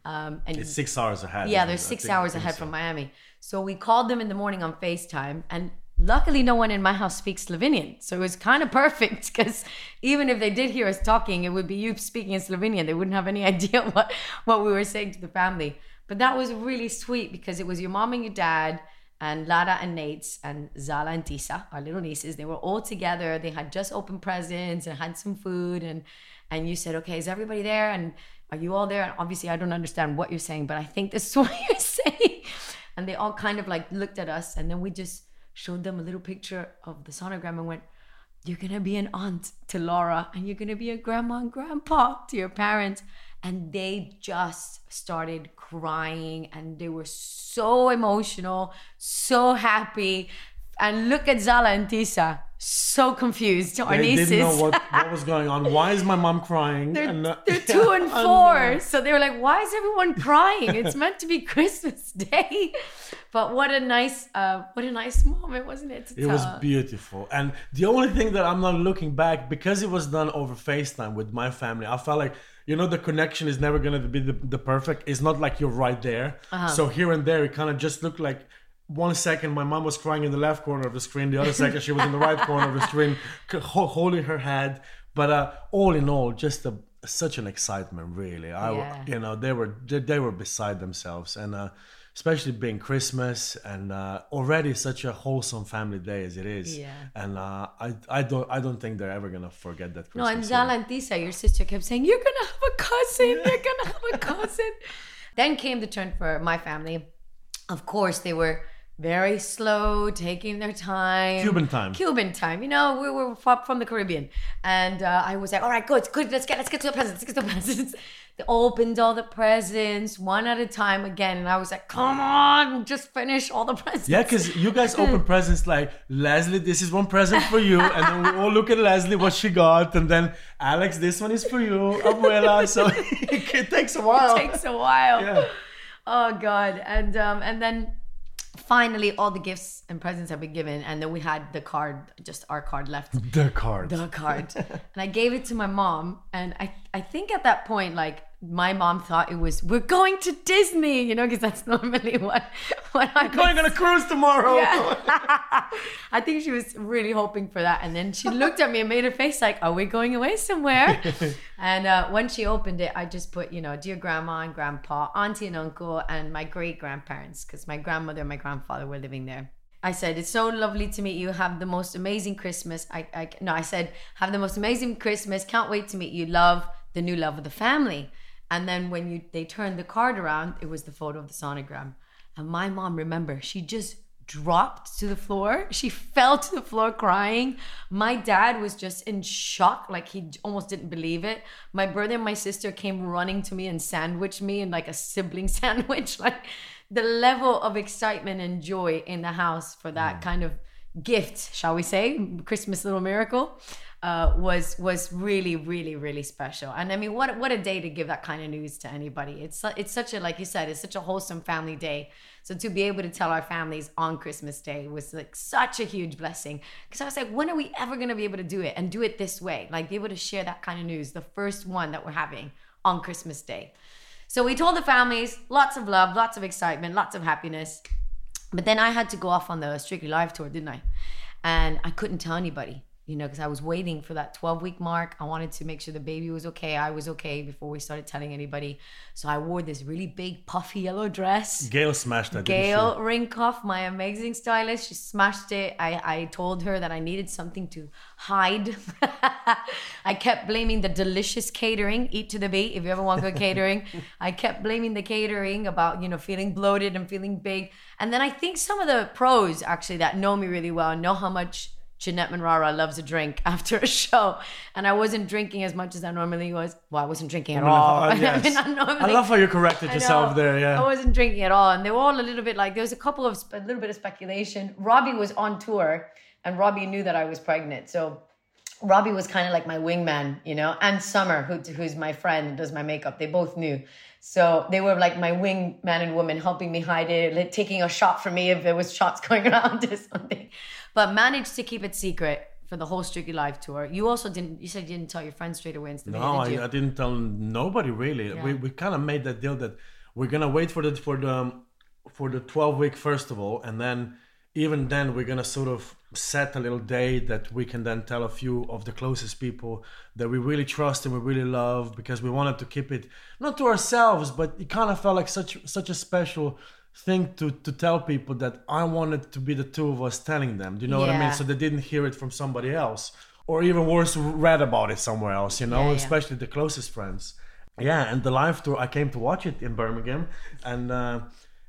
Speaker 1: Um, and
Speaker 2: It's six hours ahead.
Speaker 1: yeah, they're six hours ahead
Speaker 2: so.
Speaker 1: from Miami. So we called them in the morning on FaceTime, and luckily, no one in my house speaks Slovenian. So it was kind of perfect because even if they did hear us talking, it would be you speaking in Slovenian. They wouldn't have any idea what, what we were saying to the family. But that was really sweet because it was your mom and your dad. And Lara and Nate's and Zala and Tisa, our little nieces, they were all together. They had just opened presents and had some food. And and you said, okay, is everybody there? And are you all there? And obviously, I don't understand what you're saying, but I think this is what you're saying. And they all kind of like looked at us, and then we just showed them a little picture of the sonogram and went, You're gonna be an aunt to Laura, and you're gonna be a grandma and grandpa to your parents. And they just started crying, and they were so emotional, so happy. And look at Zala and Tisa, so confused. Our
Speaker 2: They
Speaker 1: nieces.
Speaker 2: didn't know what, what was going on. Why is my mom crying?
Speaker 1: They're,
Speaker 2: And, uh,
Speaker 1: they're two and four. So they were like, why is everyone crying? It's meant to be Christmas Day. But what a nice, uh, what a nice moment, wasn't it?
Speaker 2: It was beautiful. And the only thing that I'm not looking back, because it was done over FaceTime with my family, I felt like, you know, the connection is never going to be the, the perfect. It's not like you're right there.
Speaker 1: Uh-huh.
Speaker 2: So here and there, it kind of just looked like one second my mom was crying in the left corner of the screen, the other second she was in the right corner of the screen, holding her head. But uh, all in all, just a, such an excitement, really. I,
Speaker 1: Yeah.
Speaker 2: you know, they were they, they were beside themselves, and uh, especially being Christmas and uh, already such a wholesome family day as it is.
Speaker 1: Yeah.
Speaker 2: And uh, I I don't I don't think they're ever gonna forget that
Speaker 1: No,
Speaker 2: Christmas.
Speaker 1: and Zala and Tisa, your sister, kept saying, You're going to have a cousin. You're going to have a cousin. then came the turn for my family. Of course, they were very slow, taking their time.
Speaker 2: Cuban time.
Speaker 1: Cuban time. You know, we were from the Caribbean. And uh, I was like, all right, good, good. Let's get, let's get to the presents. Let's get to the presents. They opened all the presents one at a time again. And I was like, come on, just finish all the presents.
Speaker 2: Yeah, because you guys open presents like Leslie, this is one present for you, and then we all look at Leslie what she got, and then Alex, this one is for you, Abuela. So it takes a while.
Speaker 1: It takes a while.
Speaker 2: Yeah.
Speaker 1: Oh god. And um and then finally all the gifts and presents have been given and then we had the card just our card left
Speaker 2: The card.
Speaker 1: the card and i gave it to my mom and i i think at that point like my mom thought it was we're going to disney you know because that's normally what what i'm
Speaker 2: Going on a cruise tomorrow.
Speaker 1: I think she was really hoping for that. And then she looked at me and made a face like, Are we going away somewhere? and uh, when she opened it, I just put, you know, dear grandma and grandpa, auntie and uncle, and my great grandparents, because my grandmother and my grandfather were living there. I said, It's so lovely to meet you. Have the most amazing Christmas. I, I no, I said, Have the most amazing Christmas. Can't wait to meet you. Love the new love of the family. And then when you they turned the card around, it was the photo of the sonogram. And my mom, remember, she just dropped to the floor. She fell to the floor crying. My dad was just in shock, like he almost didn't believe it. My brother and my sister came running to me and sandwiched me in like a sibling sandwich. Like the level of excitement and joy in the house for that mm. kind of gift, shall we say, Christmas little miracle, uh, was was really, really, really special. And I mean, what what a day to give that kind of news to anybody. It's it's such a like you said, it's such a wholesome family day. So to be able to tell our families on Christmas Day was like such a huge blessing. Because I was like, when are we ever gonna be able to do it and do it this way? Like be able to share that kind of news, the first one that we're having on Christmas Day. So we told the families, lots of love, lots of excitement, lots of happiness. But then I had to go off on the Strictly Live tour, didn't I? And I couldn't tell anybody, you know, because I was waiting for that 12 week mark. I wanted to make sure the baby was okay, I was okay before we started telling anybody. So I wore this really big, puffy yellow dress.
Speaker 2: Gail smashed that.
Speaker 1: Gail Rinkoff, my amazing stylist, she smashed it. I, I told her that I needed something to hide. I kept blaming the delicious catering, eat to the beat, if you ever want good catering. I kept blaming the catering about, you know, feeling bloated and feeling big. And then I think some of the pros actually that know me really well know how much Janette Manrara loves a drink after a show. And I wasn't drinking as much as I normally was. Well, I wasn't drinking at all.
Speaker 2: Oh, yes.
Speaker 1: I mean, uh,
Speaker 2: I
Speaker 1: I
Speaker 2: love how you corrected yourself there. Yeah.
Speaker 1: I wasn't drinking at all, and they were all a little bit like there was a couple of a little bit of speculation. Robbie was on tour, and Robbie knew that I was pregnant. So Robbie was kind of like my wingman, you know, and Summer, who, who's my friend and does my makeup. They both knew. So they were like my wingman and woman, helping me hide it, like, taking a shot for me if there was shots going around or something. But managed to keep it secret for the whole Strictly Live tour. You also didn't. You said you didn't tell your friends straight away. Instead,
Speaker 2: No,
Speaker 1: did?
Speaker 2: I, I didn't tell nobody really.
Speaker 1: Yeah.
Speaker 2: We, we kind of made that deal that we're gonna wait for the for the um, for the twelve week first of all, and then even then we're gonna sort of set a little day that we can then tell a few of the closest people that we really trust and we really love because we wanted to keep it not to ourselves, but it kind of felt like such such a special thing to to tell people that I wanted to be the two of us telling them. Do you know what I mean? So they didn't hear it from somebody else. Or even worse read about it somewhere else you know?
Speaker 1: Yeah, yeah.
Speaker 2: especially the closest friends. Yeah and the live tour i came to watch it in birmingham. And uh,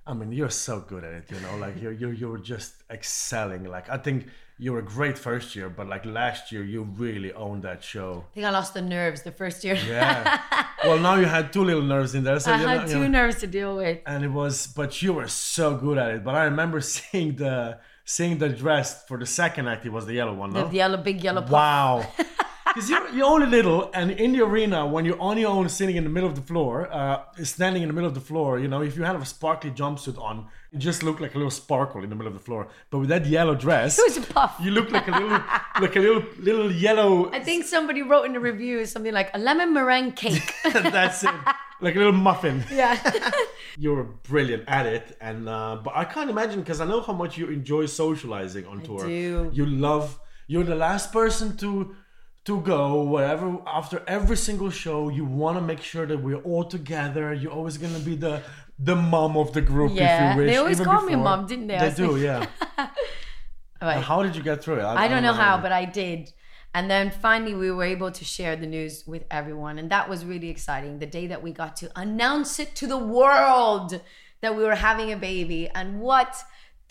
Speaker 2: i mean you're so good at it you know? Like you're, you're you're just excelling. Like i think you were a great first year but like last year you really owned that show
Speaker 1: I think I lost the nerves the first year.
Speaker 2: yeah well now you had two little nerves in there so
Speaker 1: I
Speaker 2: you
Speaker 1: had
Speaker 2: know, you
Speaker 1: two
Speaker 2: know.
Speaker 1: nerves to deal with.
Speaker 2: and it was but you were so good at it but i remember seeing the seeing the dress for the second act it was the yellow one no?
Speaker 1: The yellow, big yellow puff.
Speaker 2: Wow. Because you're, you're only little, and in the arena, when you're on your own, sitting in the middle of the floor, uh, standing in the middle of the floor, you know, if you had a sparkly jumpsuit on, you just look like a little sparkle in the middle of the floor. But with that yellow dress,
Speaker 1: It was a puff.
Speaker 2: you look like a little, like a little, little yellow.
Speaker 1: I think somebody wrote in the review something like a lemon meringue cake.
Speaker 2: that's it, like a little muffin.
Speaker 1: yeah.
Speaker 2: You were brilliant at it, and uh, but I can't imagine because I know how much you enjoy socializing on tour.
Speaker 1: do.
Speaker 2: You love. You're the last person to to go wherever after every single show. You want to make sure that we're all together. You're always gonna be the the mom of the group.
Speaker 1: Yeah,
Speaker 2: if you wish.
Speaker 1: they always
Speaker 2: even
Speaker 1: call me mom, didn't they?
Speaker 2: They do, yeah.
Speaker 1: Right.
Speaker 2: How did you get through it?
Speaker 1: I don't know how, but I did. And then finally, we were able to share the news with everyone. And that was really exciting. The day that we got to announce it to the world that we were having a baby. And what,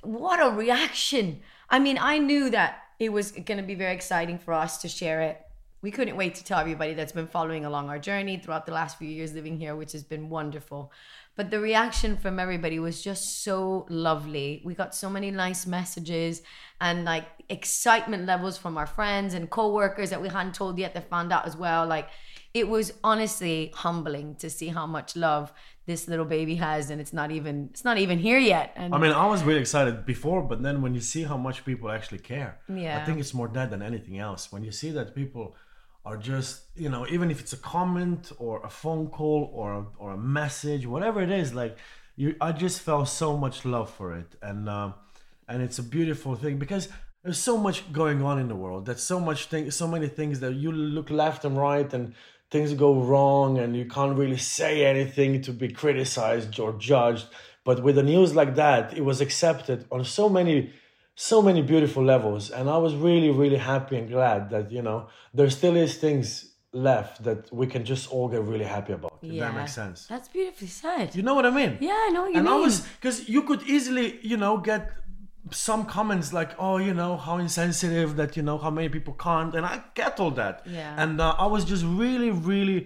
Speaker 1: what a reaction. I mean, I knew that it was going to be very exciting for us to share it. We couldn't wait to tell everybody that's been following along our journey throughout the last few years living here, which has been wonderful. But the reaction from everybody was just so lovely. We got so many nice messages and like excitement levels from our friends and coworkers that we hadn't told yet that found out as well. Like it was honestly humbling to see how much love this little baby has and it's not even it's not even here yet. And
Speaker 2: I mean, I was really excited before, but then when you see how much people actually care,
Speaker 1: Yeah.
Speaker 2: I think it's more that than anything else. When you see that people are just, you know, even if it's a comment or a phone call or or a message, whatever it is, like you, I just felt so much love for it, and um, and it's a beautiful thing because there's so much going on in the world. There's so much thing, so many things that you look left and right and things go wrong and you can't really say anything to be criticized or judged but with the news like that it was accepted on so many so many beautiful levels and i was really really happy and glad that you know there still is things left that we can just all get really happy about if that makes sense
Speaker 1: That's beautifully said.
Speaker 2: you know what i mean
Speaker 1: yeah, I know what you
Speaker 2: and
Speaker 1: mean.
Speaker 2: I was because you could easily, you know, get some comments like, "Oh, you know, how insensitive that you know how many people can't," and I get all that.
Speaker 1: Yeah.
Speaker 2: And uh, I was just really, really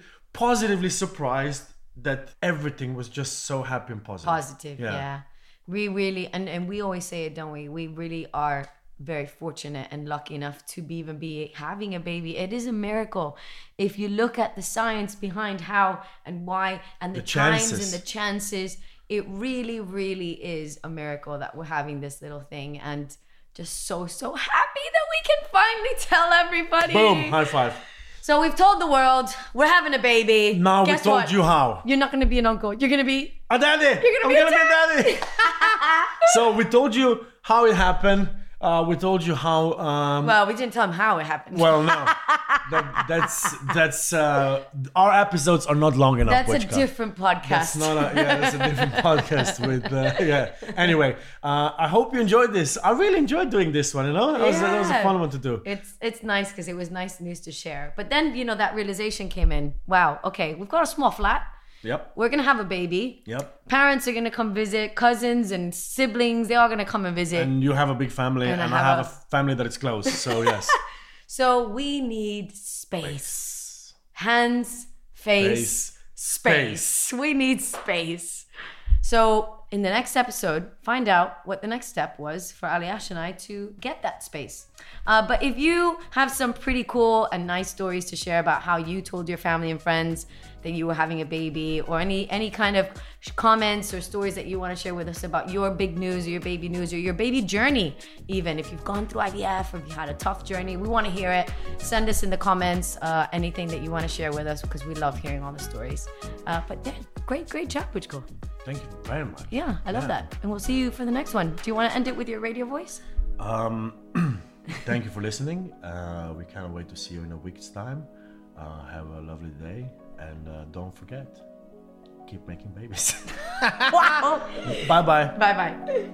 Speaker 2: positively surprised that everything was just so happy and positive.
Speaker 1: positive yeah. We really and and we always say it don't we we really are very fortunate and lucky enough to be even be having a baby it is a miracle if you look at the science behind how and why and the,
Speaker 2: The
Speaker 1: times
Speaker 2: chances.
Speaker 1: and the chances it really really is a miracle that we're having this little thing and just so so happy that we can finally tell everybody
Speaker 2: Boom! High five.
Speaker 1: So we've told the world we're having a baby
Speaker 2: Now we
Speaker 1: Guess
Speaker 2: told
Speaker 1: what?
Speaker 2: you how.
Speaker 1: you're not going to be an uncle you're going to be
Speaker 2: A daddy.
Speaker 1: You're gonna
Speaker 2: I'm
Speaker 1: be
Speaker 2: gonna be a daddy. so we told you how it happened. Uh, we told you how. Um,
Speaker 1: well we didn't tell him how it happened
Speaker 2: well, no, that, that's that's uh, our episodes are not long enough.
Speaker 1: That's a different podcast.
Speaker 2: That's not a yeah. That's a different podcast with uh, yeah. Anyway, uh, I hope you enjoyed this. I really enjoyed doing this one. You know, that was that was a fun one to do.
Speaker 1: It's it's nice because it was nice news to share. But then you know that realization came in. Wow. Okay, we've got a small flat.
Speaker 2: Yep.
Speaker 1: We're gonna have a baby.
Speaker 2: Yep.
Speaker 1: Parents are gonna come visit. Cousins and siblings, they are gonna come and visit.
Speaker 2: And you have a big family, and,
Speaker 1: And I
Speaker 2: I
Speaker 1: have
Speaker 2: have
Speaker 1: a-
Speaker 2: a family that is close. So yes.
Speaker 1: so we need space. Hands, face,
Speaker 2: Face,
Speaker 1: space. We need space. So in the next episode, find out what the next step was for Aljaz and I to get that space. Uh, but if you have some pretty cool and nice stories to share about how you told your family and friends that you were having a baby, or any any kind of comments or stories that you want to share with us about your big news or your baby news or your baby journey, even if you've gone through IVF or if you had a tough journey, we want to hear it. Send us in the comments uh, anything that you want to share with us because we love hearing all the stories. Uh, but yeah, great, great chat, Puchko.
Speaker 2: Thank you very much.
Speaker 1: Yeah, I love
Speaker 2: Yeah.
Speaker 1: that. And we'll see you for the next one. Do you want to end it with your radio voice?
Speaker 2: Um, thank you for listening. Uh, we can't wait to see you in a week's time. Uh, have a lovely day, and uh, don't forget, keep making babies.
Speaker 1: wow.
Speaker 2: bye bye.
Speaker 1: Bye bye.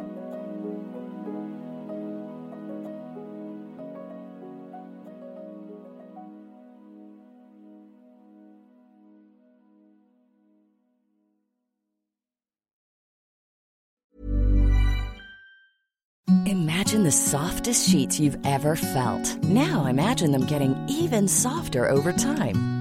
Speaker 3: Imagine the softest sheets you've ever felt. Now imagine them getting even softer over time.